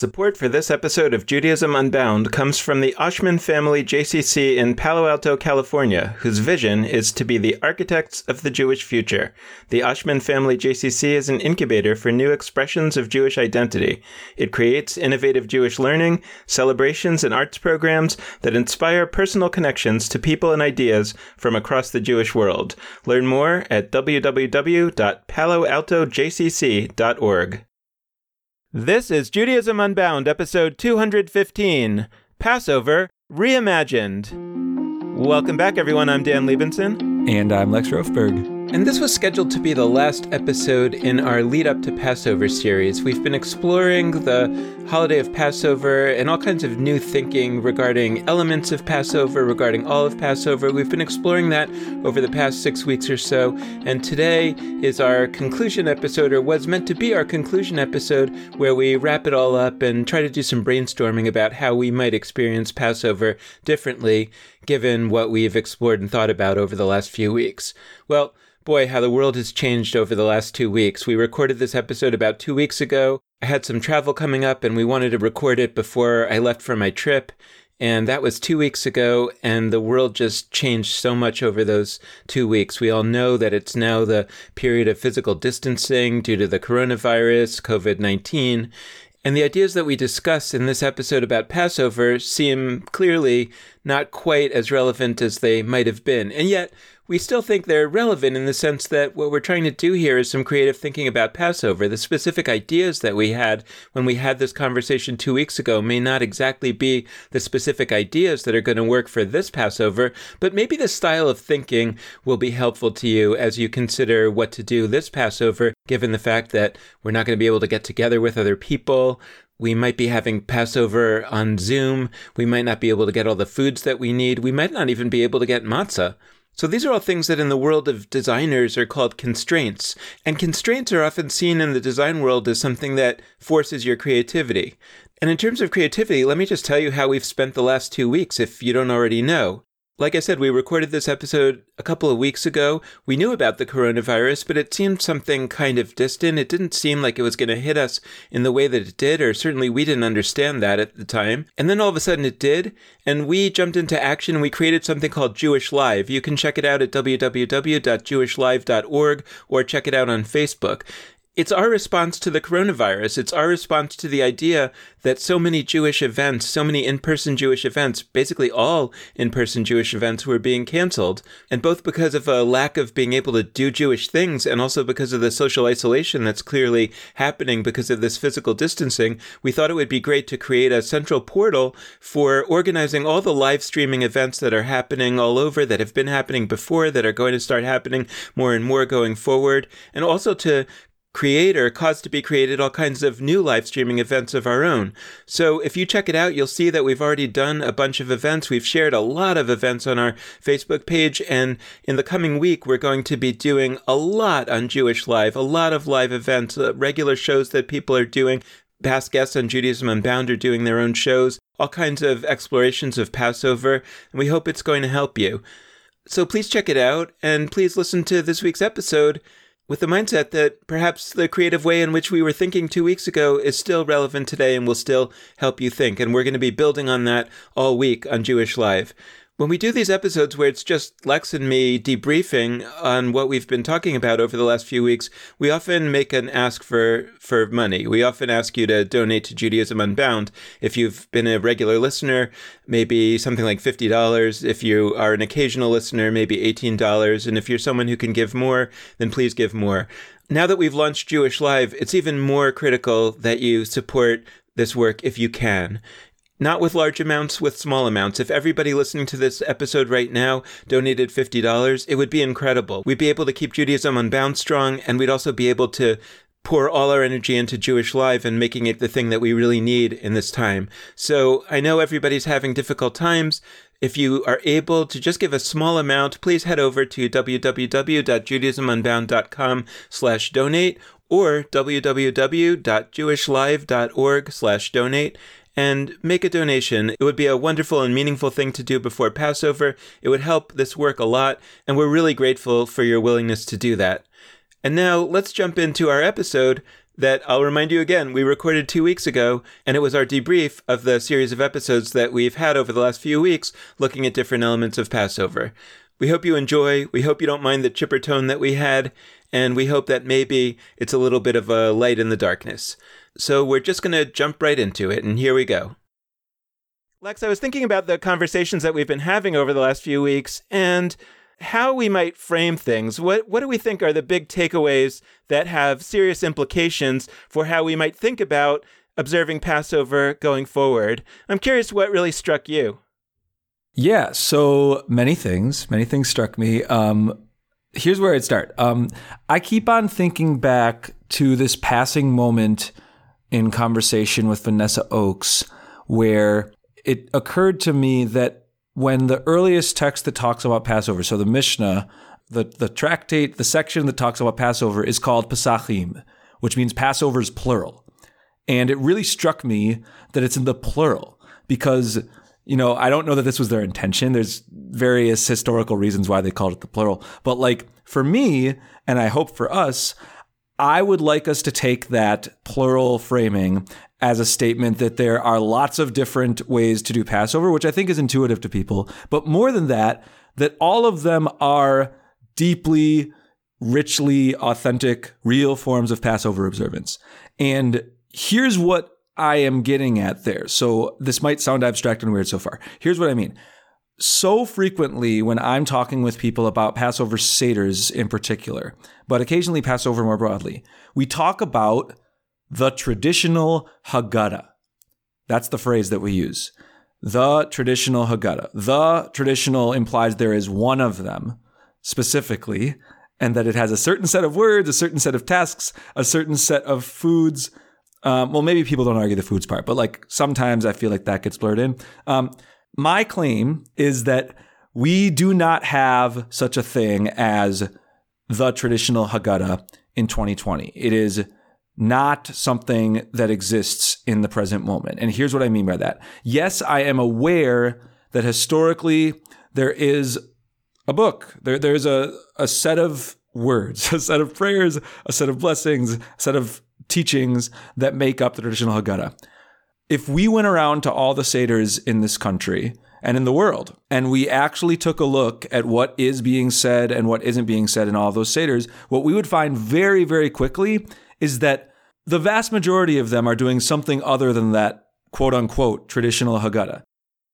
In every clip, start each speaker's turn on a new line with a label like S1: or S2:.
S1: Support for this episode of Judaism Unbound comes from the Oshman Family JCC in Palo Alto, California, whose vision is to be the architects of the Jewish future. The Oshman Family JCC is an incubator for new expressions of Jewish identity. It creates innovative Jewish learning, celebrations, and arts programs that inspire personal connections to people and ideas from across the Jewish world. Learn more at www.paloaltojcc.org. This is Judaism Unbound, episode 215 Passover Reimagined. Welcome back, everyone. I'm Dan Libenson.
S2: And I'm Lex Rofeberg.
S1: And this was scheduled to be the last episode in our lead up to Passover series. We've been exploring the holiday of Passover and all kinds of new thinking regarding elements of Passover, regarding all of Passover. We've been exploring that over the past six weeks or so. And today is our conclusion episode, or was meant to be our conclusion episode, where we wrap it all up and try to do some brainstorming about how we might experience Passover differently given what we've explored and thought about over the last few weeks. Well, boy, how the world has changed over the last two weeks. We recorded this episode about two weeks ago. I had some travel coming up and we wanted to record it before I left for my trip. And that was two weeks ago, and the world just changed so much over those two weeks. We all know that it's now the period of physical distancing due to the coronavirus, COVID 19. And the ideas that we discuss in this episode about Passover seem clearly not quite as relevant as they might have been. And yet, we still think they're relevant in the sense that what we're trying to do here is some creative thinking about Passover. The specific ideas that we had when we had this conversation two weeks ago may not exactly be the specific ideas that are going to work for this Passover, but maybe the style of thinking will be helpful to you as you consider what to do this Passover, given the fact that we're not going to be able to get together with other people. We might be having Passover on Zoom. We might not be able to get all the foods that we need. We might not even be able to get matzah. So these are all things that in the world of designers are called constraints. And constraints are often seen in the design world as something that forces your creativity. And in terms of creativity, let me just tell you how we've spent the last two weeks if you don't already know. Like I said, we recorded this episode a couple of weeks ago. We knew about the coronavirus, but it seemed something kind of distant. It didn't seem like it was going to hit us in the way that it did, or certainly we didn't understand that at the time. And then all of a sudden it did, and we jumped into action and we created something called Jewish Live. You can check it out at www.jewishlive.org or check it out on Facebook it's our response to the coronavirus. It's our response to the idea that so many Jewish events, so many in person Jewish events, basically all in person Jewish events were being canceled. And both because of a lack of being able to do Jewish things and also because of the social isolation that's clearly happening because of this physical distancing, we thought it would be great to create a central portal for organizing all the live streaming events that are happening all over, that have been happening before, that are going to start happening more and more going forward, and also to create or cause to be created all kinds of new live streaming events of our own. So if you check it out, you'll see that we've already done a bunch of events. We've shared a lot of events on our Facebook page. And in the coming week, we're going to be doing a lot on Jewish Live, a lot of live events, uh, regular shows that people are doing. Past guests on Judaism Unbound are doing their own shows, all kinds of explorations of Passover, and we hope it's going to help you. So please check it out, and please listen to this week's episode with the mindset that perhaps the creative way in which we were thinking two weeks ago is still relevant today and will still help you think. And we're going to be building on that all week on Jewish Live. When we do these episodes where it's just Lex and me debriefing on what we've been talking about over the last few weeks, we often make an ask for, for money. We often ask you to donate to Judaism Unbound. If you've been a regular listener, maybe something like $50. If you are an occasional listener, maybe $18. And if you're someone who can give more, then please give more. Now that we've launched Jewish Live, it's even more critical that you support this work if you can. Not with large amounts, with small amounts. If everybody listening to this episode right now donated $50, it would be incredible. We'd be able to keep Judaism unbound strong, and we'd also be able to pour all our energy into Jewish Live and making it the thing that we really need in this time. So I know everybody's having difficult times. If you are able to just give a small amount, please head over to www.judaismunbound.com slash donate or www.jewishlive.org slash donate and make a donation. It would be a wonderful and meaningful thing to do before Passover. It would help this work a lot, and we're really grateful for your willingness to do that. And now let's jump into our episode. that I'll remind you again, we recorded two weeks ago, and it was our debrief of the series of episodes that we've had over the last few weeks looking at different elements of Passover. We hope you enjoy. We hope you don't mind the chipper tone that we had, and we hope that maybe it's a little bit of a light in the darkness. So we're just going to jump right into it, and here we go. Lex, I was thinking about the conversations that we've been having over the last few weeks, and how we might frame things. What what do we think are the big takeaways that have serious implications for how we might think about observing Passover going forward? I'm curious what really struck you.
S2: Yeah, so many things, many things struck me. Um, here's where I'd start. Um, I keep on thinking back to this passing moment in conversation with Vanessa Ochs where it occurred to me that when the earliest text that talks about Passover, so the Mishnah, the, the tractate, the section that talks about Passover is called Pesachim, which means Passover's plural. And it really struck me that it's in the plural because, you know, I don't know that this was their intention. There's various historical reasons why they called it the plural. But like for me, and I hope for us, I would like us to take that plural framing as a statement that there are lots of different ways to do Passover, which I think is intuitive to people. But more than that, that all of them are deeply, richly authentic, real forms of Passover observance. And here's what I am getting at there. So this might sound abstract and weird so far. Here's what I mean. So frequently, when I'm talking with people about Passover Seders in particular, but occasionally Passover more broadly, we talk about the traditional Haggadah. That's the phrase that we use. The traditional Haggadah. The traditional implies there is one of them specifically, and that it has a certain set of words, a certain set of tasks, a certain set of foods. Um, well, maybe people don't argue the foods part, but like sometimes I feel like that gets blurred in. Um, my claim is that we do not have such a thing as the traditional Haggadah in 2020. It is not something that exists in the present moment. And here's what I mean by that. Yes, I am aware that historically there is a book. There, there's a, a set of words, a set of prayers, a set of blessings, a set of teachings that make up the traditional Haggadah. If we went around to all the Seders in this country and in the world, and we actually took a look at what is being said and what isn't being said in all those Seders, what we would find very, very quickly is that the vast majority of them are doing something other than that quote unquote traditional Haggadah.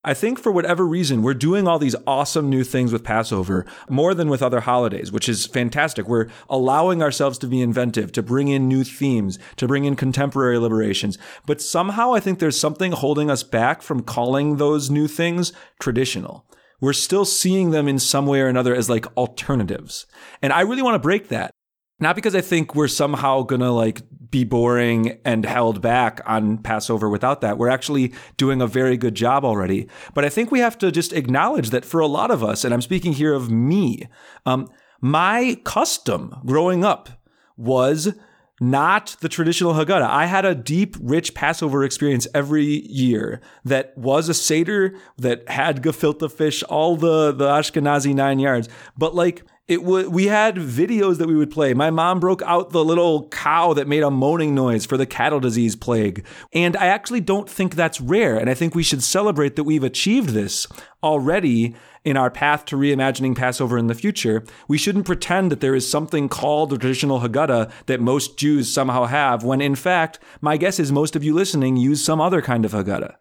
S2: I think for whatever reason, we're doing all these awesome new things with Passover more than with other holidays, which is fantastic. We're allowing ourselves to be inventive, to bring in new themes, to bring in contemporary liberations. But somehow I think there's something holding us back from calling those new things traditional. We're still seeing them in some way or another as like alternatives. And I really want to break that. Not because I think we're somehow gonna like be boring and held back on Passover without that. We're actually doing a very good job already. But I think we have to just acknowledge that for a lot of us, and I'm speaking here of me, um, my custom growing up was not the traditional Haggadah. I had a deep, rich Passover experience every year that was a Seder that had gefilte fish, all the, the Ashkenazi nine yards. But like, it was we had videos that we would play. My mom broke out the little cow that made a moaning noise for the cattle disease plague. And I actually don't think that's rare. And I think we should celebrate that we've achieved this already in our path to reimagining Passover in the future. We shouldn't pretend that there is something called the traditional Haggadah that most Jews somehow have, when in fact, my guess is most of you listening use some other kind of Haggadah.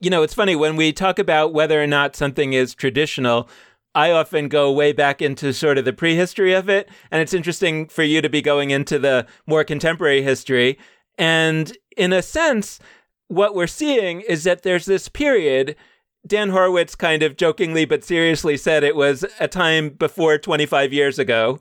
S1: You know, it's funny when we talk about whether or not something is traditional, I often go way back into sort of the prehistory of it. And it's interesting for you to be going into the more contemporary history. And in a sense, what we're seeing is that there's this period. Dan Horowitz kind of jokingly but seriously said it was a time before 25 years ago.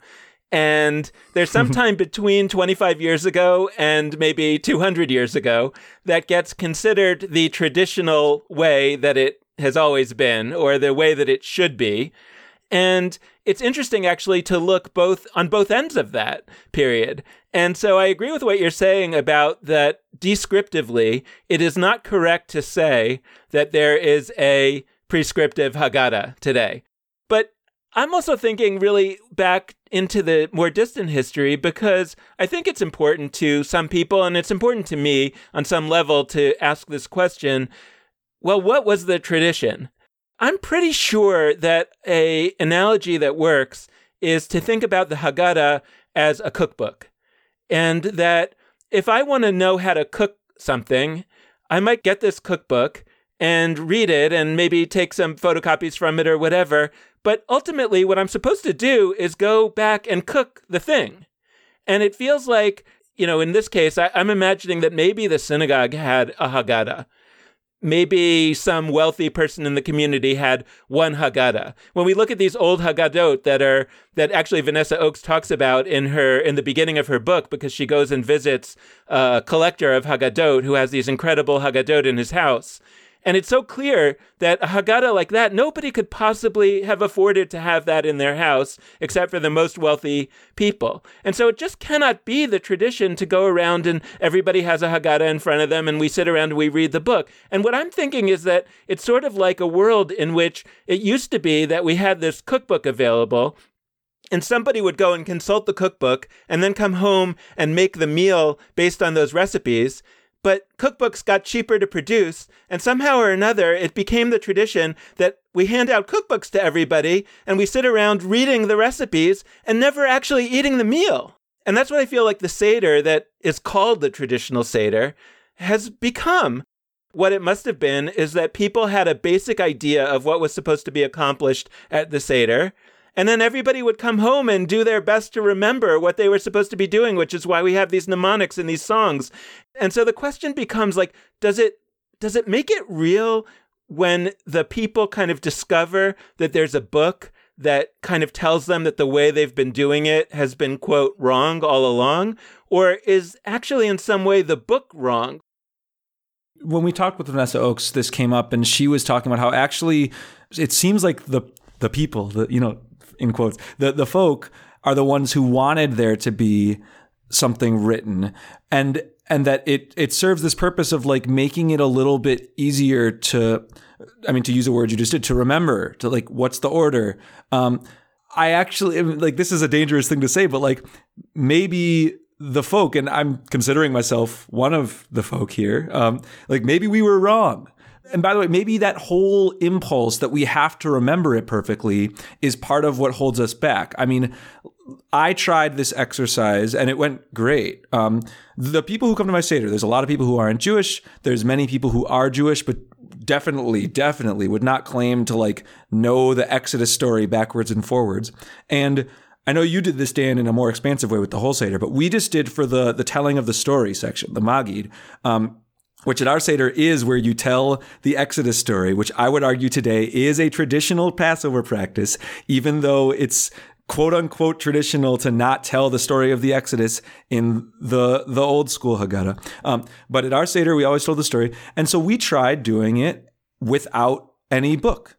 S1: And there's some time between 25 years ago and maybe 200 years ago that gets considered the traditional way that it has always been or the way that it should be. And it's interesting actually to look both on both ends of that period. And so I agree with what you're saying about that descriptively, it is not correct to say that there is a prescriptive Haggadah today. But I'm also thinking really back into the more distant history because I think it's important to some people and it's important to me on some level to ask this question well, what was the tradition? I'm pretty sure that a analogy that works is to think about the Haggadah as a cookbook. And that if I want to know how to cook something, I might get this cookbook and read it and maybe take some photocopies from it or whatever. But ultimately, what I'm supposed to do is go back and cook the thing. And it feels like, you know, in this case, I, am imagining that maybe the synagogue had a Haggadah maybe some wealthy person in the community had one Haggadah. When we look at these old Haggadot that are that actually Vanessa Ochs talks about in her in the beginning of her book because she goes and visits a collector of Haggadot who has these incredible Haggadot in his house. And it's so clear that a Haggadah like that, nobody could possibly have afforded to have that in their house except for the most wealthy people. And so it just cannot be the tradition to go around and everybody has a Haggadah in front of them and we sit around and we read the book. And what I'm thinking is that it's sort of like a world in which it used to be that we had this cookbook available and somebody would go and consult the cookbook and then come home and make the meal based on those recipes. But cookbooks got cheaper to produce, and somehow or another, it became the tradition that we hand out cookbooks to everybody and we sit around reading the recipes and never actually eating the meal. And that's what I feel like the Seder that is called the traditional Seder has become. What it must have been is that people had a basic idea of what was supposed to be accomplished at the Seder, and then everybody would come home and do their best to remember what they were supposed to be doing, which is why we have these mnemonics in these songs. And so the question becomes like, does it does it make it real when the people kind of discover that there's a book that kind of tells them that the way they've been doing it has been quote wrong all along or is actually in some way the book wrong
S2: when we talked with Vanessa Ochs, this came up, and she was talking about how actually it seems like the the people, the you know, in quotes, the, the folk are the ones who wanted there to be something written. And and that it it serves this purpose of like making it a little bit easier to I mean to use a word you just did to remember to like what's the order um I actually like this is a dangerous thing to say but like maybe the folk and I'm considering myself one of the folk here um like maybe we were wrong and by the way, maybe that whole impulse that we have to remember it perfectly is part of what holds us back. I mean, I tried this exercise and it went great. Um, the people who come to my Seder, there's a lot of people who aren't Jewish. There's many people who are Jewish, but definitely, definitely would not claim to like know the Exodus story backwards and forwards. And I know you did this, Dan, in a more expansive way with the whole Seder, but we just did for the the telling of the story section, the Magid. Um, which at our Seder is where you tell the Exodus story, which I would argue today is a traditional Passover practice, even though it's quote unquote traditional to not tell the story of the Exodus in the the old school Haggadah. Um, but at our Seder, we always told the story. And so we tried doing it without any book.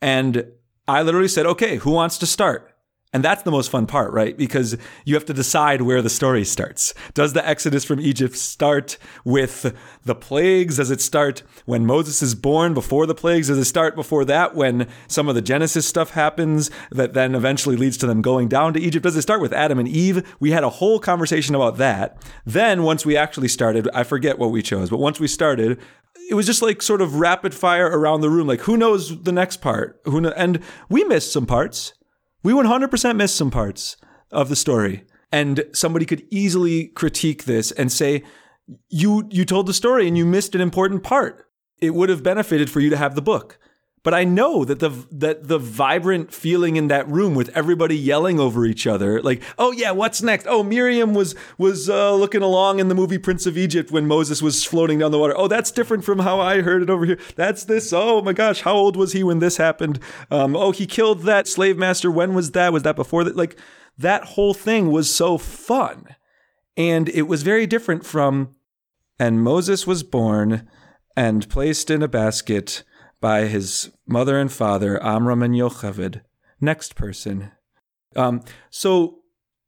S2: And I literally said, okay, who wants to start? And that's the most fun part, right? Because you have to decide where the story starts. Does the Exodus from Egypt start with the plagues? Does it start when Moses is born before the plagues? Does it start before that when some of the Genesis stuff happens that then eventually leads to them going down to Egypt? Does it start with Adam and Eve? We had a whole conversation about that. Then once we actually started, I forget what we chose, but once we started, it was just like sort of rapid fire around the room. Like who knows the next part? Who and we missed some parts we 100% missed some parts of the story. And somebody could easily critique this and say, you, you told the story and you missed an important part. It would have benefited for you to have the book. But I know that the that the vibrant feeling in that room with everybody yelling over each other, like, "Oh yeah, what's next? Oh, Miriam was was uh, looking along in the movie Prince of Egypt when Moses was floating down the water. Oh, that's different from how I heard it over here. That's this. Oh my gosh, how old was he when this happened? Um, oh, he killed that slave master. When was that? Was that before that? Like that whole thing was so fun, and it was very different from. And Moses was born and placed in a basket by his mother and father, Amram and Yocheved. Next person. Um, so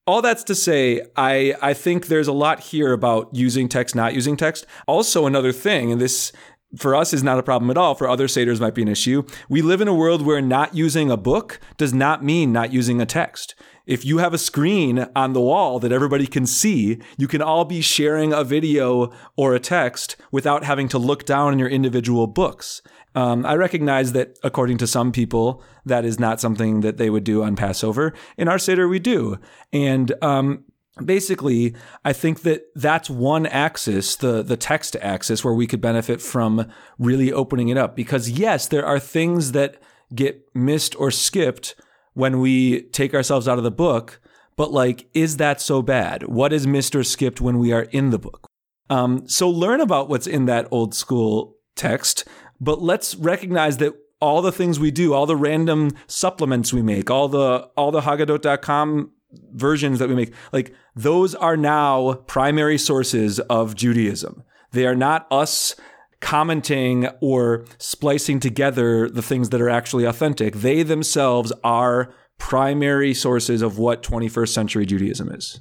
S2: all that's to say, I, I think there's a lot here about using text, not using text. Also, another thing, and this for us is not a problem at all. For other Seders might be an issue. We live in a world where not using a book does not mean not using a text. If you have a screen on the wall that everybody can see, you can all be sharing a video or a text without having to look down in your individual books. Um, I recognize that according to some people, that is not something that they would do on Passover. In our Seder, we do. And um, basically, I think that that's one axis, the the text axis, where we could benefit from really opening it up. Because yes, there are things that get missed or skipped when we take ourselves out of the book. But like, is that so bad? What is missed or skipped when we are in the book? Um, so learn about what's in that old school text, but let's recognize that all the things we do, all the random supplements we make, all the all the Haggadot.com versions that we make, like those are now primary sources of Judaism. They are not us commenting or splicing together the things that are actually authentic. They themselves are primary sources of what 21st century Judaism is.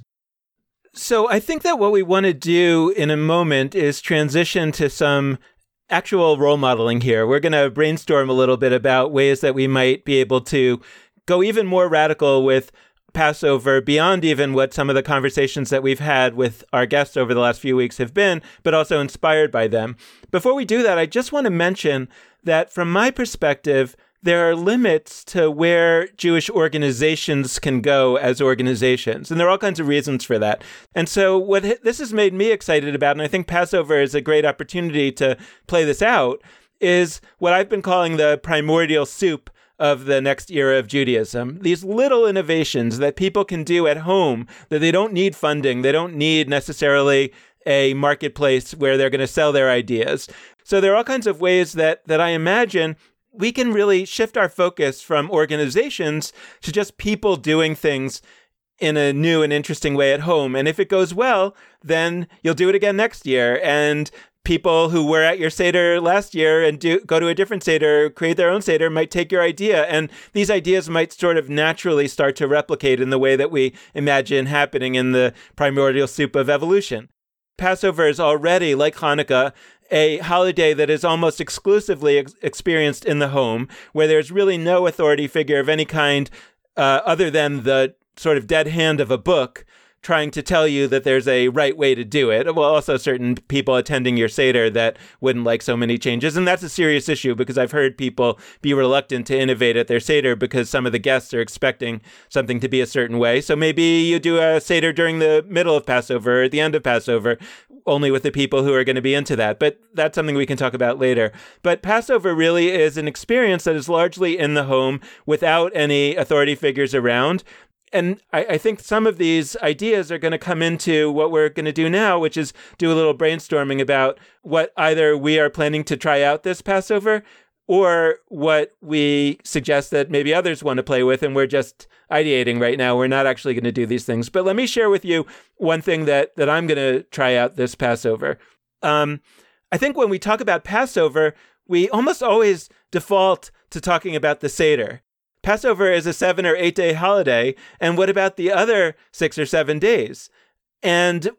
S1: So I think that what we want to do in a moment is transition to some actual role modeling here. We're going to brainstorm a little bit about ways that we might be able to go even more radical with Passover beyond even what some of the conversations that we've had with our guests over the last few weeks have been, but also inspired by them. Before we do that, I just want to mention that from my perspective, there are limits to where Jewish organizations can go as organizations. And there are all kinds of reasons for that. And so, what this has made me excited about, and I think Passover is a great opportunity to play this out, is what I've been calling the primordial soup of the next era of Judaism. These little innovations that people can do at home that they don't need funding, they don't need necessarily a marketplace where they're going to sell their ideas. So there are all kinds of ways that that I imagine we can really shift our focus from organizations to just people doing things in a new and interesting way at home. And if it goes well, then you'll do it again next year. And people who were at your Seder last year and do go to a different Seder, create their own Seder, might take your idea. And these ideas might sort of naturally start to replicate in the way that we imagine happening in the primordial soup of evolution. Passover is already, like Hanukkah, a holiday that is almost exclusively ex- experienced in the home, where there's really no authority figure of any kind uh, other than the sort of dead hand of a book trying to tell you that there's a right way to do it. Well, also certain people attending your Seder that wouldn't like so many changes. And that's a serious issue because I've heard people be reluctant to innovate at their Seder because some of the guests are expecting something to be a certain way. So maybe you do a Seder during the middle of Passover, at the end of Passover, only with the people who are going to be into that. But that's something we can talk about later. But Passover really is an experience that is largely in the home without any authority figures around and I, I, think some of these ideas are going to come into what we're going to do now, which is do a little brainstorming about what either we are planning to try out this Passover or what we suggest that maybe others want to play with and we're just ideating right now. We're not actually going to do these things. But let me share with you one thing that, that I'm going to try out this Passover. Um, I think when we talk about Passover, we almost always default to talking about the Seder. Passover is a seven or eight day holiday. And what about the other six or seven days? And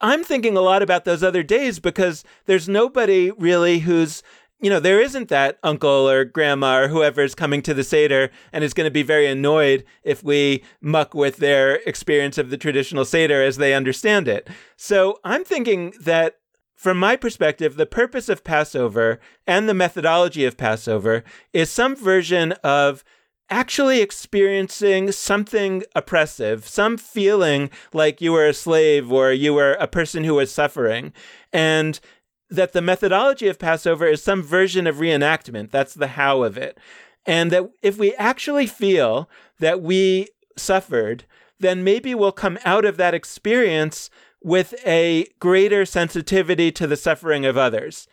S1: I'm thinking a lot about those other days because there's nobody really who's, you know, there isn't that uncle or grandma or whoever is coming to the Seder and is going to be very annoyed if we muck with their experience of the traditional Seder as they understand it. So I'm thinking that from my perspective, the purpose of Passover and the methodology of Passover is some version of actually experiencing something oppressive, some feeling like you were a slave or you were a person who was suffering. And that the methodology of Passover is some version of reenactment. That's the how of it. And that if we actually feel that we suffered, then maybe we'll come out of that experience with a greater sensitivity to the suffering of others.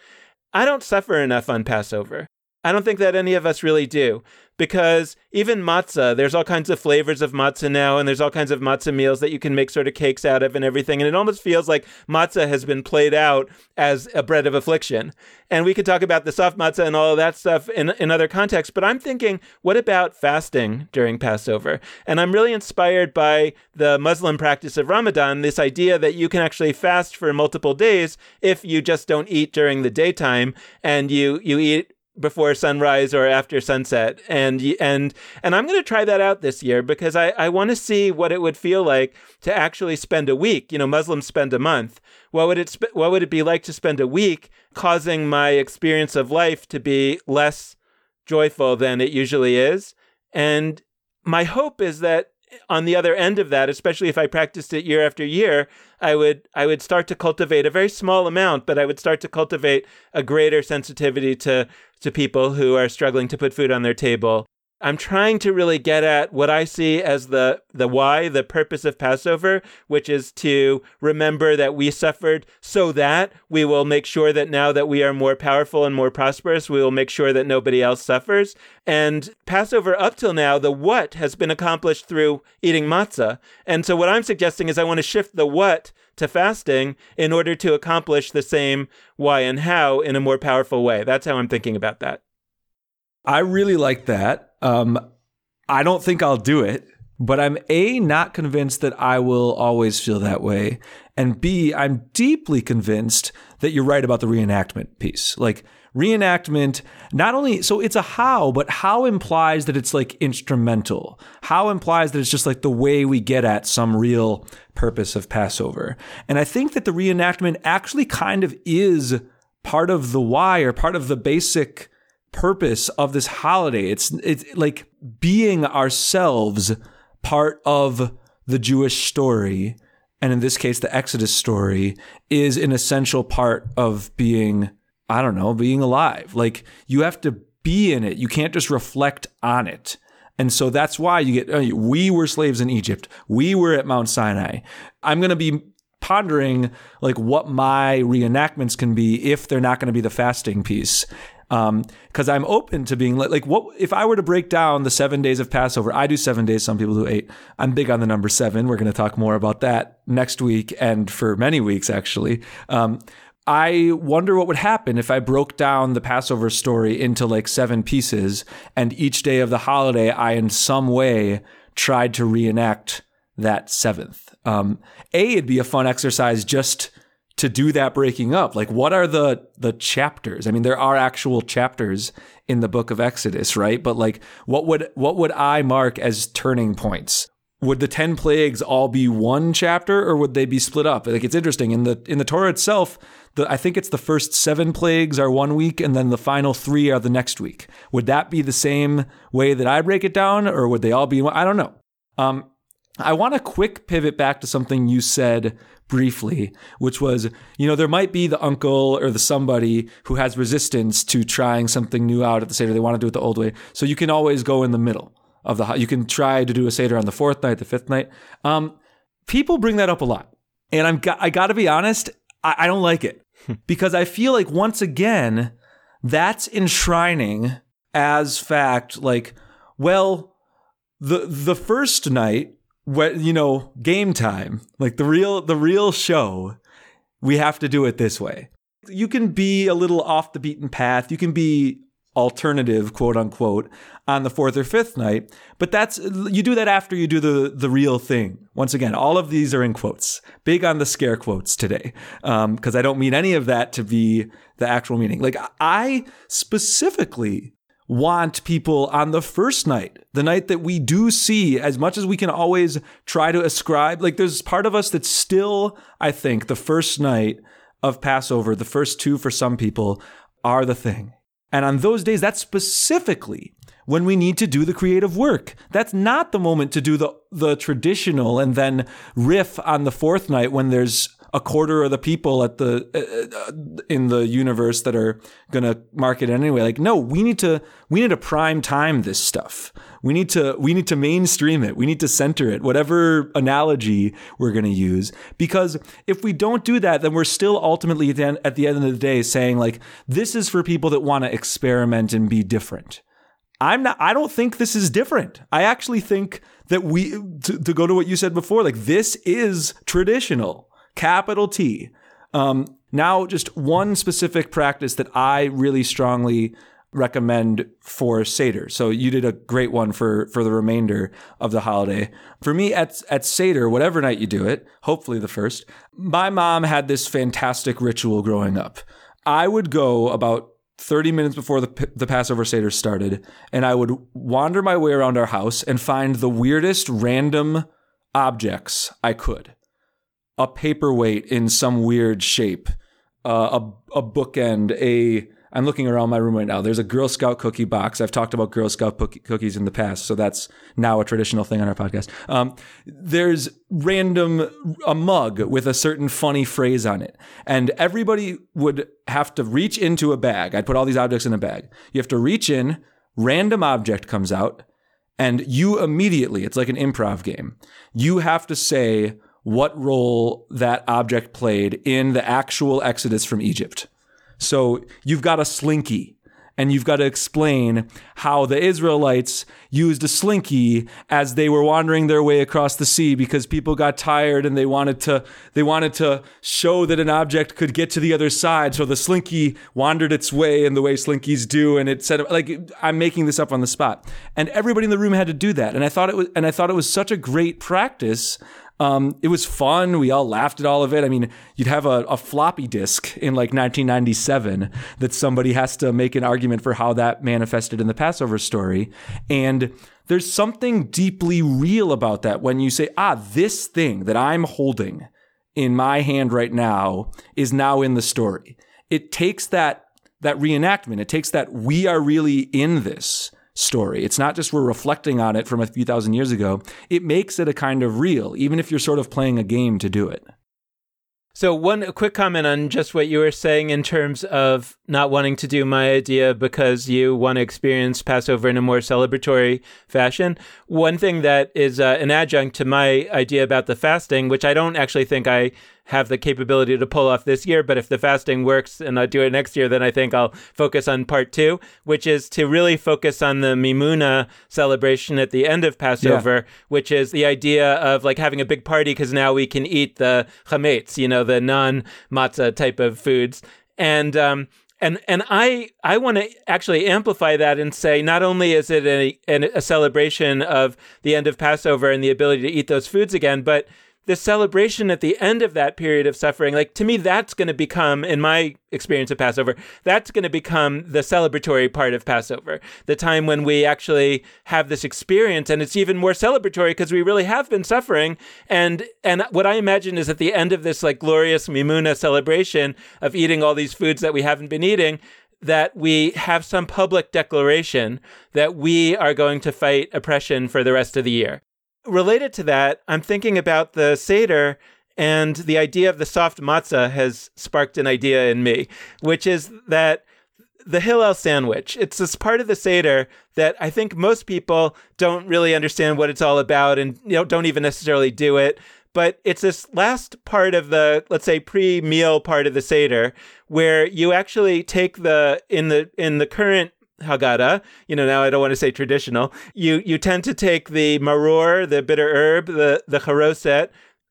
S1: I don't suffer enough on Passover. I don't think that any of us really do because even matzah, there's all kinds of flavors of matzah now, and there's all kinds of matzah meals that you can make sort of cakes out of and everything. And it almost feels like matzah has been played out as a bread of affliction. And we could talk about the soft matzah and all of that stuff in, in other contexts. But I'm thinking, what about fasting during Passover? And I'm really inspired by the Muslim practice of Ramadan, this idea that you can actually fast for multiple days if you just don't eat during the daytime and you, you eat before sunrise or after sunset. And and and I'm going to try that out this year because I I want to see what it would feel like to actually spend a week you know Muslims spend a month. What would it what would it be like to spend a week causing my experience of life to be less joyful than it usually is? And my hope is that on the other end of that, especially if I practiced it year after year, I would I would start to cultivate a very small amount, but I would start to cultivate a greater sensitivity to to people who are struggling to put food on their table I'm trying to really get at what I see as the the why, the purpose of Passover, which is to remember that we suffered so that we will make sure that now that we are more powerful and more prosperous, we will make sure that nobody else suffers. And Passover up till now, the what has been accomplished through eating matzah. And so what I'm suggesting is I want to shift the what to fasting in order to accomplish the same why and how in a more powerful way. That's how I'm thinking about that.
S2: I really like that. Um, I don't think I'll do it, but I'm A, not convinced that I will always feel that way. And B, I'm deeply convinced that you're right about the reenactment piece. Like, reenactment, not only, so it's a how, but how implies that it's like instrumental. How implies that it's just like the way we get at some real purpose of Passover. And I think that the reenactment actually kind of is part of the why or part of the basic purpose of this holiday. It's it's like being ourselves part of the Jewish story, and in this case, the Exodus story is an essential part of being. I don't know, being alive. Like you have to be in it. You can't just reflect on it. And so that's why you get, uh, we were slaves in Egypt. We were at Mount Sinai. I'm going to be pondering like what my reenactments can be if they're not going to be the fasting piece because um, I'm open to being like, what if I were to break down the seven days of Passover? I do seven days. Some people do eight. I'm big on the number seven. We're going to talk more about that next week and for many weeks actually. Um, I wonder what would happen if I broke down the Passover story into like seven pieces, and each day of the holiday, I in some way tried to reenact that seventh. Um, a, it'd be a fun exercise just to do that breaking up? Like what are the the chapters? I mean there are actual chapters in the book of exodus right? But like what would what would i mark as turning points? Would the 10 plagues all be one chapter or would they be split up? Like it's interesting. In the in the torah itself the, i think it's the first 7 plagues are one week and then the final 3 are the next week. Would that be the same way that i break it down or would they all be i don't know. Um I want to quick pivot back to something you said briefly, which was, you know, there might be the uncle or the somebody who has resistance to trying something new out at the Seder. They want to do it the old way. So you can always go in the middle of the, you can try to do a Seder on the fourth night, the fifth night. Um, people bring that up a lot. And I'm, I got to be honest, I, I don't like it because I feel like once again, that's enshrining as fact, like, well, the, the first night what you know game time like the real the real show we have to do it this way. You can be a little off the beaten path. You can be alternative quote unquote on the fourth or fifth night but that's you do that after you do the the real thing. Once again all of these are in quotes. Big on the scare quotes today because um, i don't mean any of that to be the actual meaning. Like i specifically want people on the first night, the night that we do see, as much as we can always try to ascribe, like there's part of us that's still, I think, the first night of Passover, the first two for some people are the thing. And on those days, that's specifically when we need to do the creative work. That's not the moment to do the, the traditional and then riff on the fourth night when there's a quarter of the people at the uh, uh in the universe that are going to market anyway. Like, no, we need to we need to prime time this stuff. We need to we need to mainstream it. We need to center it. Whatever analogy we're going to use, because if we don't do that, then we're still ultimately at the, end, at the end of the day saying like this is for people that want to experiment and be different. I'm not. I don't think this is different. I actually think that we to, to go to what you said before. Like this is traditional, capital T. Um, now, just one specific practice that I really strongly recommend for Seder. So you did a great one for for the remainder of the holiday. For me at at Seder, whatever night you do it, hopefully the first. My mom had this fantastic ritual growing up. I would go about 30 minutes before the, the Passover Seder started, and I would wander my way around our house and find the weirdest random objects I could. A paperweight in some weird shape, uh, a, a bookend, a I'm looking around my room right now. There's a Girl Scout cookie box. I've talked about Girl Scout cookies in the past, so that's now a traditional thing on our podcast. Um, there's random a mug with a certain funny phrase on it, and everybody would have to reach into a bag. I'd put all these objects in a bag. You have to reach in. Random object comes out, and you immediately. It's like an improv game. You have to say what role that object played in the actual exodus from Egypt. So you've got a slinky and you've got to explain how the Israelites used a slinky as they were wandering their way across the sea because people got tired and they wanted to they wanted to show that an object could get to the other side. So the slinky wandered its way in the way slinkies do and it said like I'm making this up on the spot. And everybody in the room had to do that. And I thought it was and I thought it was such a great practice um, it was fun. We all laughed at all of it. I mean, you'd have a, a, floppy disk in like 1997 that somebody has to make an argument for how that manifested in the Passover story. And there's something deeply real about that when you say, ah, this thing that I'm holding in my hand right now is now in the story. It takes that that reenactment. It takes that we are really in this story. It's not just we're reflecting on it from a few thousand years ago. It makes it a kind of real, even if you're sort of playing a game to do it.
S1: So, one quick comment on just what you were saying in terms of not wanting to do my idea because you want to experience Passover in a more celebratory fashion. One thing that is uh, an adjunct to my idea about the fasting, which I don't actually think I have the capability to pull off this year. But if the fasting works and I do it next year, then I think I'll focus on part two, which is to really focus on the Mimuna celebration at the end of Passover, yeah. which is the idea of like having a big party because now we can eat the chametz, you know, the non matzah type of foods. And, um, and and I I want to actually amplify that and say not only is it a, a celebration of the end of Passover and the ability to eat those foods again, but the celebration at the end of that period of suffering, like to me, that's going to become, in my experience of Passover, that's going to become the celebratory part of Passover. The time when we actually have this experience, and it's even more celebratory because we really have been suffering. And and what I imagine is at the end of this like glorious Mimuna celebration of eating all these foods that we haven't been eating, that we have some public declaration that we are going to fight oppression for the rest of the year related to that, I'm thinking about the Seder and the idea of the soft matzah has sparked an idea in me, which is that the Hillel sandwich. It's this part of the Seder that I think most people don't really understand what it's all about and you know don't even necessarily do it. But it's this last part of the, let's say, pre-meal part of the Seder, where you actually take the in the in the current Haggadah, you know, now I don't want to say traditional. You you tend to take the maror, the bitter herb, the the charoset,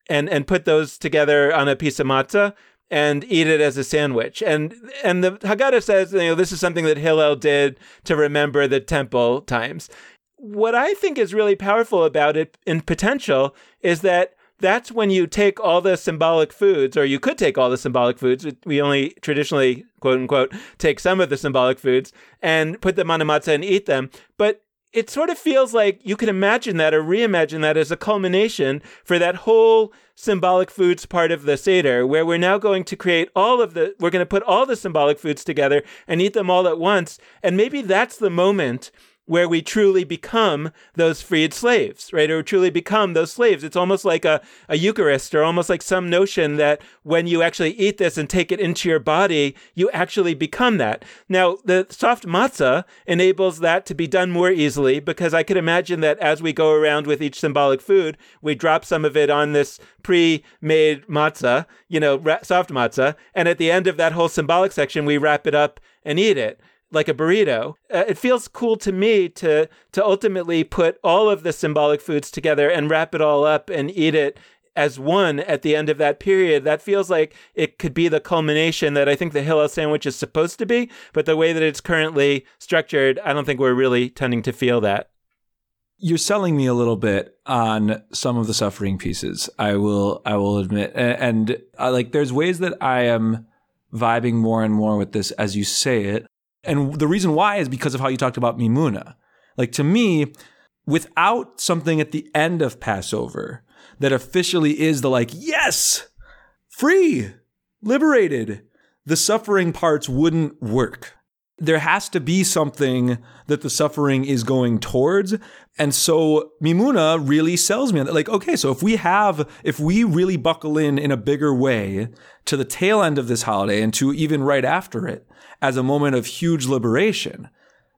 S1: and and put those together on a piece of matzah and eat it as a sandwich. And and the Haggadah says, you know, this is something that Hillel did to remember the temple times. What I think is really powerful about it in potential is that that's when you take all the symbolic foods, or you could take all the symbolic foods. We only traditionally, quote unquote, take some of the symbolic foods and put them on a matzah and eat them. But it sort of feels like you can imagine that or reimagine that as a culmination for that whole symbolic foods part of the Seder, where we're now going to create all of the, we're going to put all the symbolic foods together and eat them all at once. And maybe that's the moment where we truly become those freed slaves, right? Or truly become those slaves. It's almost like a, a Eucharist or almost like some notion that when you actually eat this and take it into your body, you actually become that. Now, the soft matzah enables that to be done more easily because I could imagine that as we go around with each symbolic food, we drop some of it on this pre made matzah, you know, soft matzah. And at the end of that whole symbolic section, we wrap it up and eat it like a burrito. Uh, it feels cool to me to to ultimately put all of the symbolic foods together and wrap it all up and eat it as one at the end of that period. That feels like it could be the culmination that I think the Hillel sandwich is supposed to be, but the way that it's currently structured, I don't think we're really tending to feel that.
S2: You're selling me a little bit on some of the suffering pieces. I will I will admit and, uh, like there's ways that I am vibing more and more with this as you say it and the reason why is because of how you talked about Mimuna. Like to me, without something at the end of Passover that officially is the like, yes, free, liberated, the suffering parts wouldn't work there has to be something that the suffering is going towards. And so Mimuna really sells me on that. Like, okay, so if we have, if we really buckle in in a bigger way to the tail end of this holiday and to even right after it as a moment of huge liberation,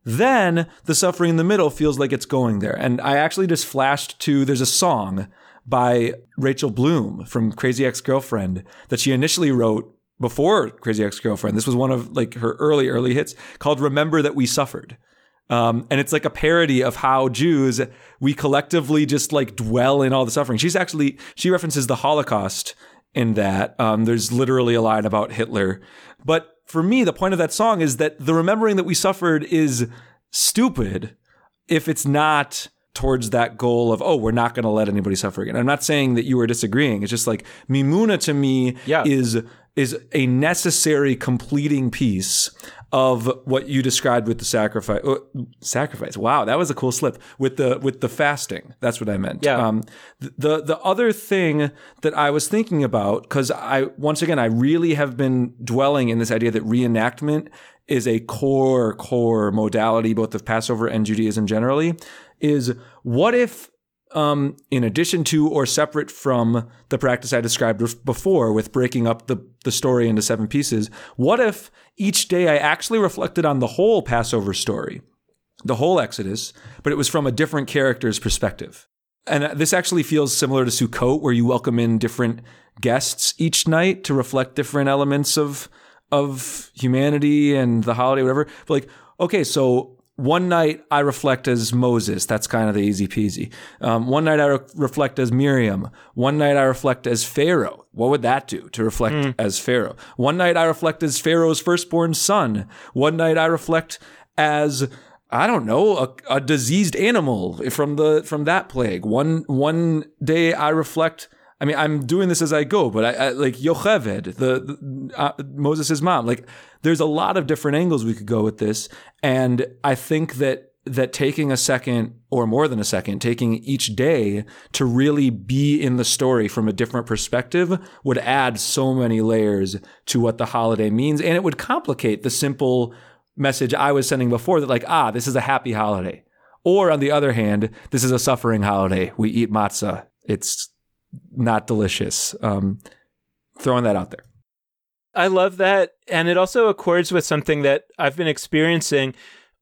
S2: then the suffering in the middle feels like it's going there. And I actually just flashed to, there's a song by Rachel Bloom from Crazy Ex Girlfriend that she initially wrote before Crazy Ex Girlfriend. This was one of like her early, early hits called Remember That We Suffered. Um, and it's like a parody of how Jews, we collectively just like dwell in all the suffering. She's actually, she references the Holocaust in that. Um, there's literally a line about Hitler. But for me, the point of that song is that the remembering that we suffered is stupid if it's not towards that goal of oh we're not going to let anybody suffer again i'm not saying that you were disagreeing it's just like mimuna to me yeah. is is a necessary completing piece of what you described with the sacrifice. Uh, sacrifice. Wow, that was a cool slip with the with the fasting. That's what I meant.
S1: Yeah. Um,
S2: the the other thing that I was thinking about because I once again I really have been dwelling in this idea that reenactment is a core core modality both of Passover and Judaism generally. Is what if um, in addition to or separate from the practice I described before with breaking up the, the story into seven pieces, what if each day I actually reflected on the whole Passover story, the whole Exodus, but it was from a different character's perspective? And this actually feels similar to Sukkot, where you welcome in different guests each night to reflect different elements of of humanity and the holiday, whatever. But like, okay, so one night I reflect as Moses. That's kind of the easy peasy. Um, one night I re- reflect as Miriam. One night I reflect as Pharaoh. What would that do to reflect mm. as Pharaoh? One night I reflect as Pharaoh's firstborn son. One night I reflect as I don't know a, a diseased animal from the from that plague. One one day I reflect I mean, I'm doing this as I go, but I, I like Yocheved, the, the uh, Moses' mom. Like, there's a lot of different angles we could go with this, and I think that that taking a second or more than a second, taking each day to really be in the story from a different perspective would add so many layers to what the holiday means, and it would complicate the simple message I was sending before that, like, ah, this is a happy holiday. Or on the other hand, this is a suffering holiday. We eat matzah. It's not delicious. Um, throwing that out there.
S1: I love that. And it also accords with something that I've been experiencing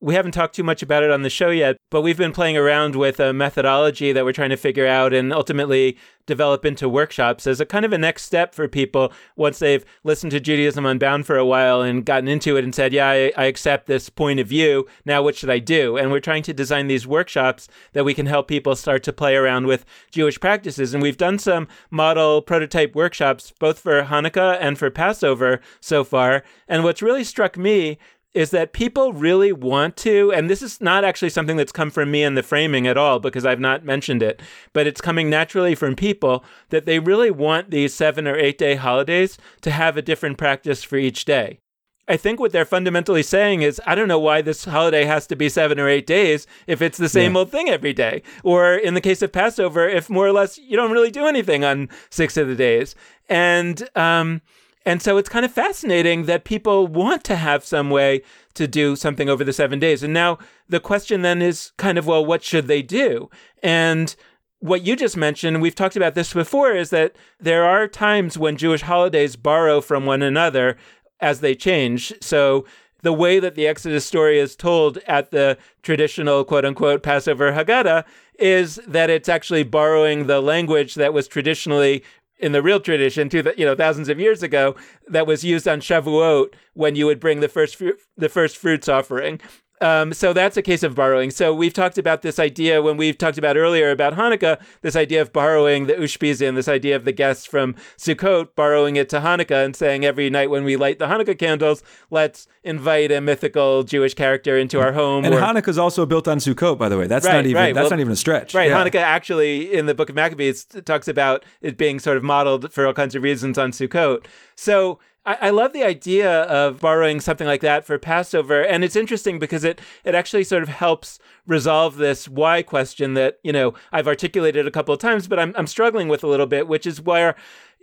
S1: we haven't talked too much about it on the show yet, but we've been playing around with a methodology that we're trying to figure out and ultimately develop into workshops as a kind of a next step for people once they've listened to Judaism Unbound for a while and gotten into it and said, Yeah, I, I accept this point of view. Now, what should I do? And we're trying to design these workshops that we can help people start to play around with Jewish practices. And we've done some model prototype workshops, both for Hanukkah and for Passover so far. And what's really struck me is that people really want to, and this is not actually something that's come from me in the framing at all because I've not mentioned it, but it's coming naturally from people that they really want these seven or eight day holidays to have a different practice for each day. I think what they're fundamentally saying is, I don't know why this holiday has to be seven or eight days if it's the same yeah. old thing every day. Or in the case of Passover, if more or less you don't really do anything on six of the days. And, um, and so it's kind of fascinating that people want to have some way to do something over the seven days. And now the question then is kind of, well, what should they do? And what you just mentioned, we've talked about this before, is that there are times when Jewish holidays borrow from one another as they change. So the way that the Exodus story is told at the traditional quote unquote Passover Haggadah is that it's actually borrowing the language that was traditionally in the real tradition, to the, you know, thousands of years ago, that was used on Shavuot when you would bring the first fru- the first fruits offering. Um, so that's a case of borrowing. So we've talked about this idea when we've talked about earlier about Hanukkah, this idea of borrowing the Ushpizin, this idea of the guests from Sukkot borrowing it to Hanukkah and saying every night when we light the Hanukkah candles, let's invite a mythical Jewish character into our home.
S2: And or, Hanukkah is also built on Sukkot, by the way. That's right, not even right. that's well, not even a stretch.
S1: Right. Yeah. Hanukkah actually in the Book of Maccabees talks about it being sort of modeled for all kinds of reasons on Sukkot. So I, I love the idea of borrowing something like that for Passover, and it's interesting because it it actually sort of helps resolve this why question that you know I've articulated a couple of times, but I'm I'm struggling with a little bit, which is where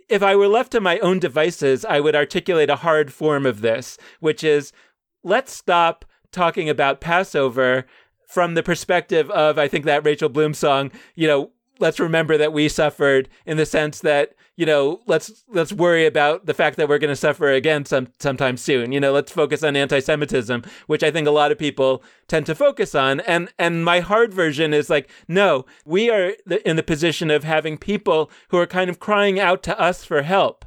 S1: if I were left to my own devices, I would articulate a hard form of this, which is let's stop talking about Passover from the perspective of I think that Rachel Bloom song, you know, let's remember that we suffered in the sense that you know let's let's worry about the fact that we're going to suffer again some sometime soon. You know let's focus on anti-semitism which i think a lot of people tend to focus on. And and my hard version is like no we are in the position of having people who are kind of crying out to us for help.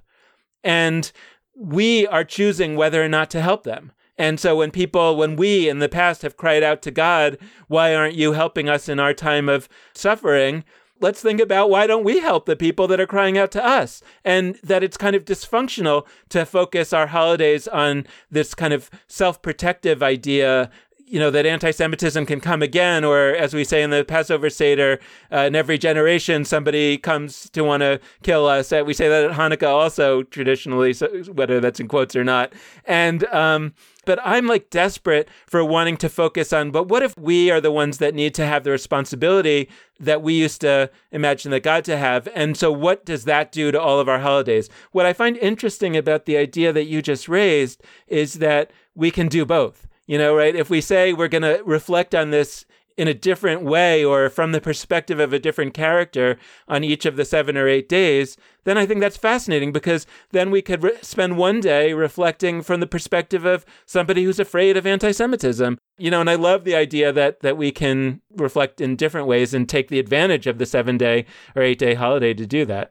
S1: And we are choosing whether or not to help them. And so when people, when we in the past have cried out to God, why aren't you helping us in our time of suffering? Let's think about why don't we help the people that are crying out to us? And that it's kind of dysfunctional to focus our holidays on this kind of self protective idea you know that anti-Semitism can come again, or as we say in the Passover Seder, uh, in every generation somebody comes to want to kill us. Uh, we say that at Hanukkah also traditionally, so whether that's in quotes or not. And um, but I'm like desperate for wanting to focus on, but what if we are the ones that need to have the responsibility that we used to imagine that God to have? And so what does that do to all of our holidays? What I find interesting about the idea that you just raised is that we can do both. You know, right? If we say we're going to reflect on this in a different way or from the perspective of a different character on each of the seven or eight days, then I think that's fascinating because then we could re- spend one day reflecting from the perspective of somebody who's afraid of anti-Semitism. You know, and I love the idea that that we can reflect in different ways and take the advantage of the seven-day or eight-day holiday to do that.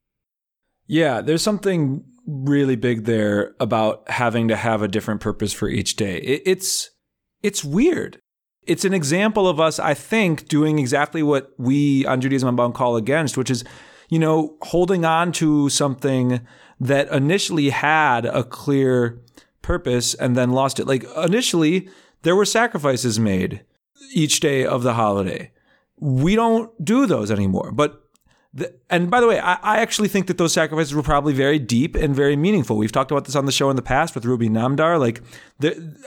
S2: Yeah, there's something really big there about having to have a different purpose for each day. It, it's it's weird it's an example of us, I think, doing exactly what we on Judaism Unbound call against, which is, you know, holding on to something that initially had a clear purpose and then lost it. Like initially, there were sacrifices made each day of the holiday. We don't do those anymore. But the, and by the way, I, I, actually think that those sacrifices were probably very deep and very meaningful. We've talked about this on the show in the past with Ruby Namdar. Like,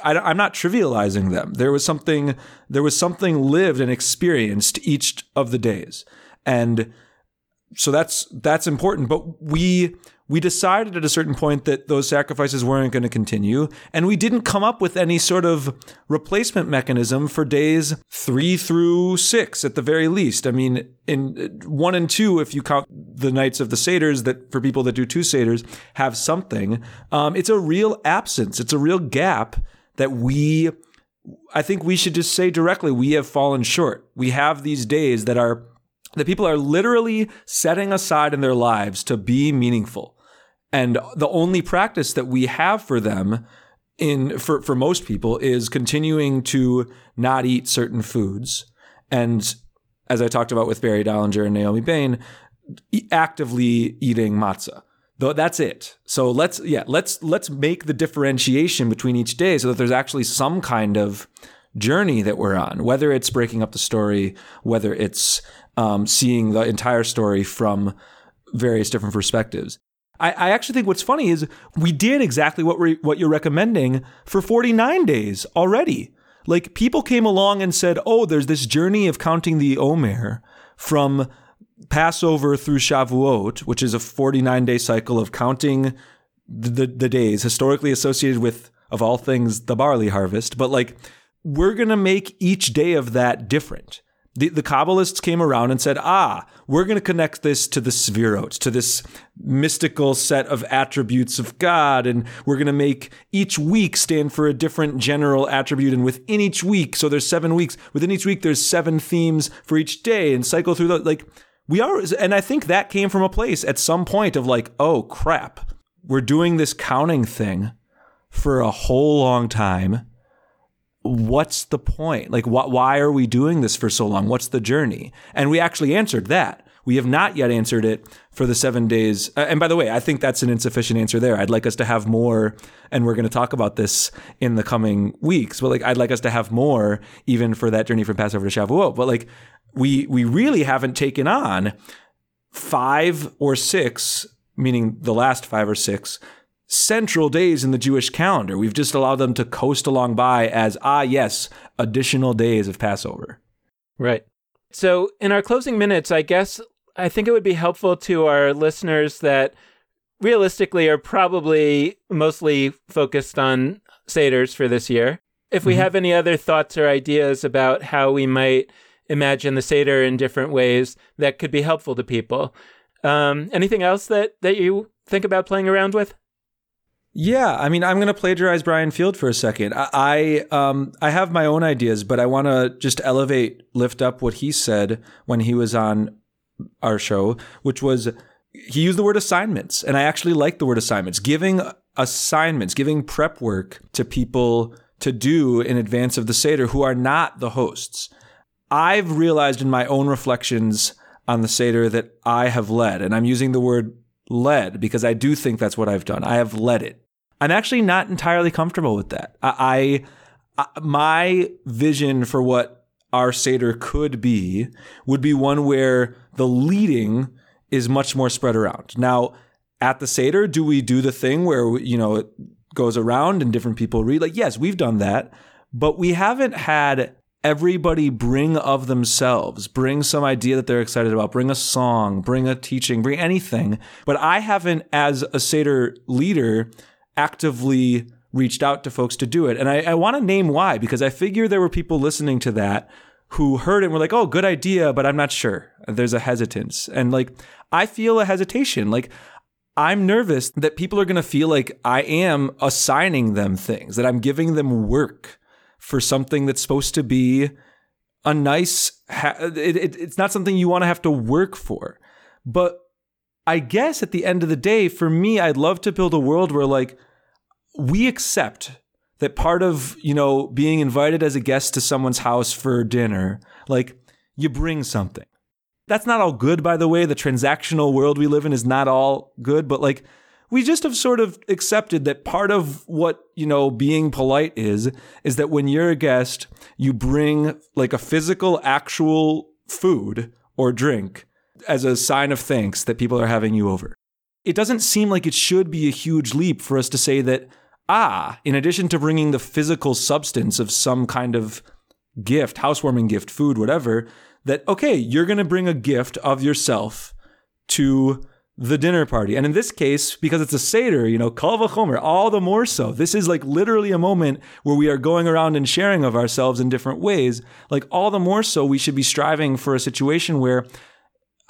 S2: I, am not trivializing them. There was something, there was something lived and experienced each of the days, and so that's that's important. But we we decided at a certain point that those sacrifices weren't going to continue, and we didn't come up with any sort of replacement mechanism for days three through six at the very least. I mean, in one and two, if you count the nights of the Seders, that for people that do two Seders have something, um, it's a real absence. It's a real gap that we, I think we should just say directly, we have fallen short. We have these days that are that people are literally setting aside in their lives to be meaningful. And the only practice that we have for them in for, for most people is continuing to not eat certain foods. And as I talked about with Barry Dolinger and Naomi Bain, actively eating matzah. Though that's it. So let's yeah, let's let's make the differentiation between each day so that there's actually some kind of journey that we're on, whether it's breaking up the story, whether it's um, seeing the entire story from various different perspectives. I, I actually think what's funny is we did exactly what we what you're recommending for 49 days already. Like people came along and said, "Oh, there's this journey of counting the Omer from Passover through Shavuot, which is a 49 day cycle of counting the, the, the days historically associated with of all things, the barley harvest. But like, we're going to make each day of that different. The, the Kabbalists came around and said, ah, we're going to connect this to the Sefirot, to this mystical set of attributes of God. And we're going to make each week stand for a different general attribute. And within each week, so there's seven weeks, within each week, there's seven themes for each day and cycle through the, like, we are, and I think that came from a place at some point of like, oh crap, we're doing this counting thing for a whole long time. What's the point? Like, wh- why are we doing this for so long? What's the journey? And we actually answered that. We have not yet answered it for the seven days. Uh, and by the way, I think that's an insufficient answer there. I'd like us to have more, and we're going to talk about this in the coming weeks. But like, I'd like us to have more even for that journey from Passover to Shavuot. But like, we we really haven't taken on five or six, meaning the last five or six central days in the Jewish calendar. We've just allowed them to coast along by as ah yes, additional days of Passover.
S1: Right. So in our closing minutes, I guess I think it would be helpful to our listeners that realistically are probably mostly focused on Seders for this year. If we mm-hmm. have any other thoughts or ideas about how we might imagine the Seder in different ways that could be helpful to people. Um, anything else that, that you think about playing around with?
S2: Yeah, I mean, I'm going to plagiarize Brian Field for a second. I I, um, I have my own ideas, but I want to just elevate, lift up what he said when he was on our show, which was he used the word assignments, and I actually like the word assignments. Giving assignments, giving prep work to people to do in advance of the Seder who are not the hosts. I've realized in my own reflections on the Seder that I have led, and I'm using the word led because I do think that's what I've done. I have led it. I'm actually not entirely comfortable with that. I, I my vision for what our Seder could be would be one where the leading is much more spread around. Now, at the Seder, do we do the thing where, you know, it goes around and different people read? Like, yes, we've done that, but we haven't had everybody bring of themselves, bring some idea that they're excited about, bring a song, bring a teaching, bring anything. But I haven't, as a Seder leader, actively reached out to folks to do it. And I, I want to name why, because I figure there were people listening to that who heard it and were like, oh, good idea, but I'm not sure. There's a hesitance. And like, I feel a hesitation. Like, I'm nervous that people are going to feel like I am assigning them things, that I'm giving them work for something that's supposed to be a nice it, it, it's not something you want to have to work for. But i guess at the end of the day for me i'd love to build a world where like we accept that part of you know being invited as a guest to someone's house for dinner like you bring something. That's not all good by the way. The transactional world we live in is not all good but like we just have sort of accepted that part of what, you know, being polite is, is that when you're a guest, you bring like a physical, actual food or drink as a sign of thanks that people are having you over. It doesn't seem like it should be a huge leap for us to say that, ah, in addition to bringing the physical substance of some kind of gift, housewarming gift, food, whatever, that, okay, you're going to bring a gift of yourself to the dinner party. And in this case, because it's a Seder, you know, Kal Vachomer, all the more so. This is like literally a moment where we are going around and sharing of ourselves in different ways. Like all the more so, we should be striving for a situation where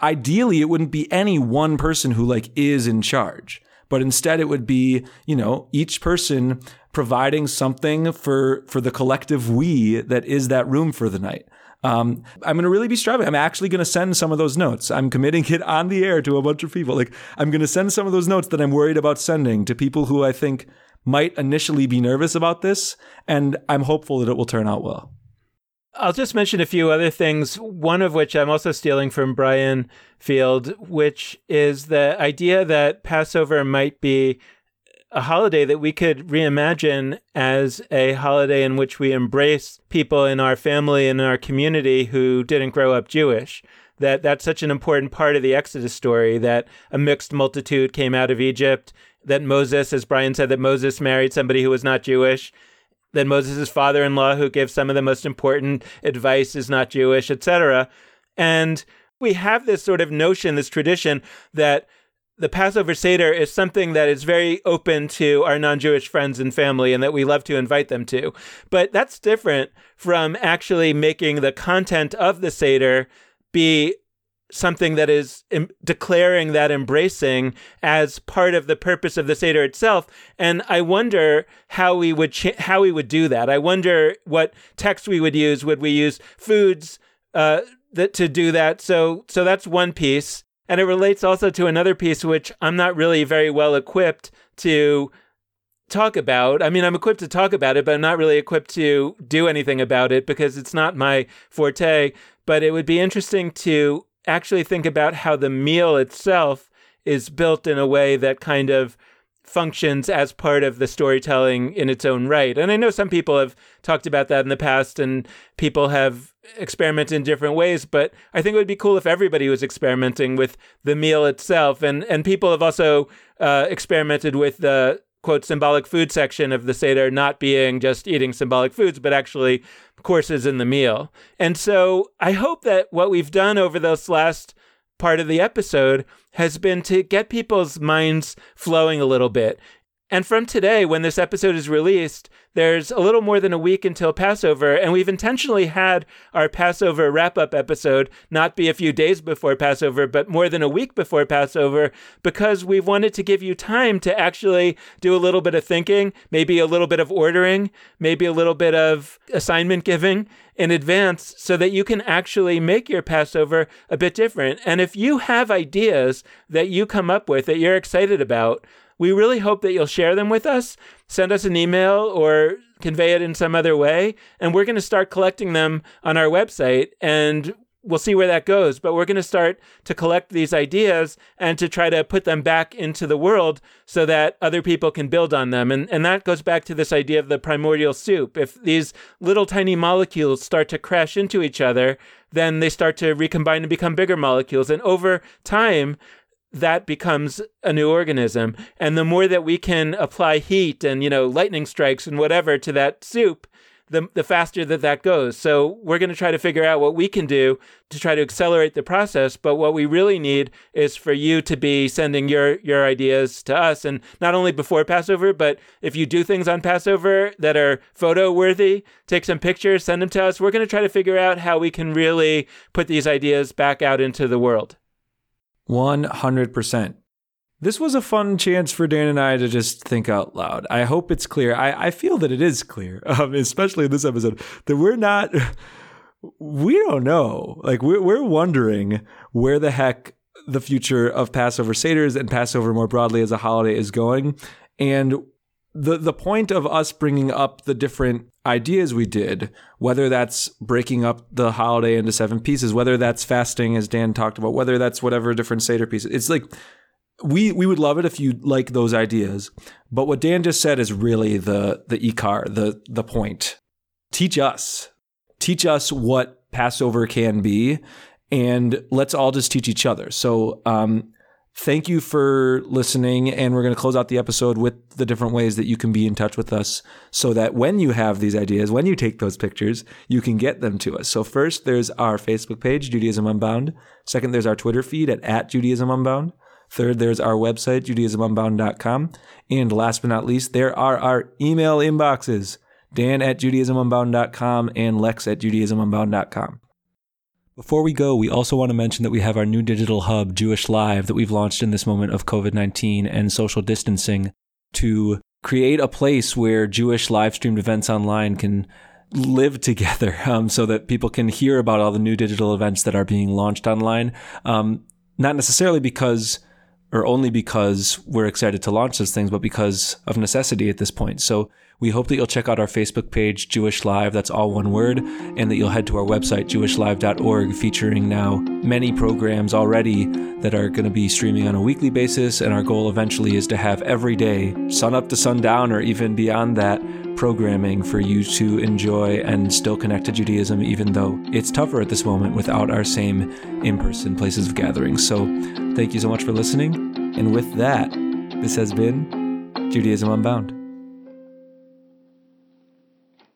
S2: ideally it wouldn't be any one person who like is in charge. But instead it would be, you know, each person providing something for for the collective we that is that room for the night. Um, I'm going to really be striving. I'm actually going to send some of those notes. I'm committing it on the air to a bunch of people. Like I'm going to send some of those notes that I'm worried about sending to people who I think might initially be nervous about this, and I'm hopeful that it will turn out well.
S1: I'll just mention a few other things, one of which I'm also stealing from Brian Field, which is the idea that Passover might be a holiday that we could reimagine as a holiday in which we embrace people in our family and in our community who didn't grow up Jewish. That that's such an important part of the Exodus story that a mixed multitude came out of Egypt, that Moses, as Brian said, that Moses married somebody who was not Jewish, that Moses' father-in-law who gives some of the most important advice is not Jewish, etc. And we have this sort of notion, this tradition that the Passover Seder is something that is very open to our non Jewish friends and family and that we love to invite them to. But that's different from actually making the content of the Seder be something that is Im- declaring that embracing as part of the purpose of the Seder itself. And I wonder how we would ch- how we would do that. I wonder what text we would use. Would we use foods uh, that to do that? So so that's one piece. And it relates also to another piece, which I'm not really very well equipped to talk about. I mean, I'm equipped to talk about it, but I'm not really equipped to do anything about it because it's not my forte. But it would be interesting to actually think about how the meal itself is built in a way that kind of functions as part of the storytelling in its own right. And I know some people have talked about that in the past and people have experimented in different ways, but I think it would be cool if everybody was experimenting with the meal itself. And and people have also uh, experimented with the quote symbolic food section of the Seder not being just eating symbolic foods, but actually courses in the meal. And so I hope that what we've done over this last part of the episode has been to get people's minds flowing a little bit. And from today, when this episode is released, there's a little more than a week until Passover, and we've intentionally had our Passover wrap up episode not be a few days before Passover, but more than a week before Passover, because we've wanted to give you time to actually do a little bit of thinking, maybe a little bit of ordering, maybe a little bit of assignment giving in advance so that you can actually make your Passover a bit different. And if you have ideas that you come up with that you're excited about, we really hope that you'll share them with us. Send us an email or convey it in some other way. And we're going to start collecting them on our website and we'll see where that goes. But we're going to start to collect these ideas and to try to put them back into the world so that other people can build on them. And, and that goes back to this idea of the primordial soup. If these little tiny molecules start to crash into each other, then they start to recombine and become bigger molecules. And over time, that becomes a new organism. And the more that we can apply heat and, you know, lightning strikes and whatever to that soup, the, the faster that that goes. So we're going to try to figure out what we can do to try to accelerate the process. But what we really need is for you to be sending your, your ideas to us. And not only before Passover, but if you do things on Passover that are photo worthy, take some pictures, send them to us. We're going to try to figure out how we can really put these ideas back out into the world.
S2: 100%. This was a fun chance for Dan and I to just think out loud. I hope it's clear. I, I feel that it is clear, um, especially in this episode, that we're not, we don't know. Like, we're, we're wondering where the heck the future of Passover Seders and Passover more broadly as a holiday is going. And the the point of us bringing up the different ideas we did, whether that's breaking up the holiday into seven pieces, whether that's fasting, as Dan talked about, whether that's whatever different Seder pieces, it's like we we would love it if you like those ideas. But what Dan just said is really the the ikar, the the point. Teach us, teach us what Passover can be, and let's all just teach each other. So. Um, Thank you for listening. And we're going to close out the episode with the different ways that you can be in touch with us so that when you have these ideas, when you take those pictures, you can get them to us. So, first, there's our Facebook page, Judaism Unbound. Second, there's our Twitter feed at, at Judaism Unbound. Third, there's our website, judaismunbound.com. And last but not least, there are our email inboxes, Dan at judaismunbound.com and Lex at judaismunbound.com. Before we go, we also want to mention that we have our new digital hub, Jewish Live, that we've launched in this moment of COVID 19 and social distancing to create a place where Jewish live streamed events online can live together um, so that people can hear about all the new digital events that are being launched online. Um, not necessarily because or only because we're excited to launch those things, but because of necessity at this point. So we hope that you'll check out our Facebook page, Jewish Live, that's all one word, and that you'll head to our website, jewishlive.org, featuring now many programs already that are going to be streaming on a weekly basis. And our goal eventually is to have every day, sun up to sundown, or even beyond that, programming for you to enjoy and still connect to Judaism, even though it's tougher at this moment without our same in person places of gathering. So thank you so much for listening. And with that, this has been Judaism Unbound.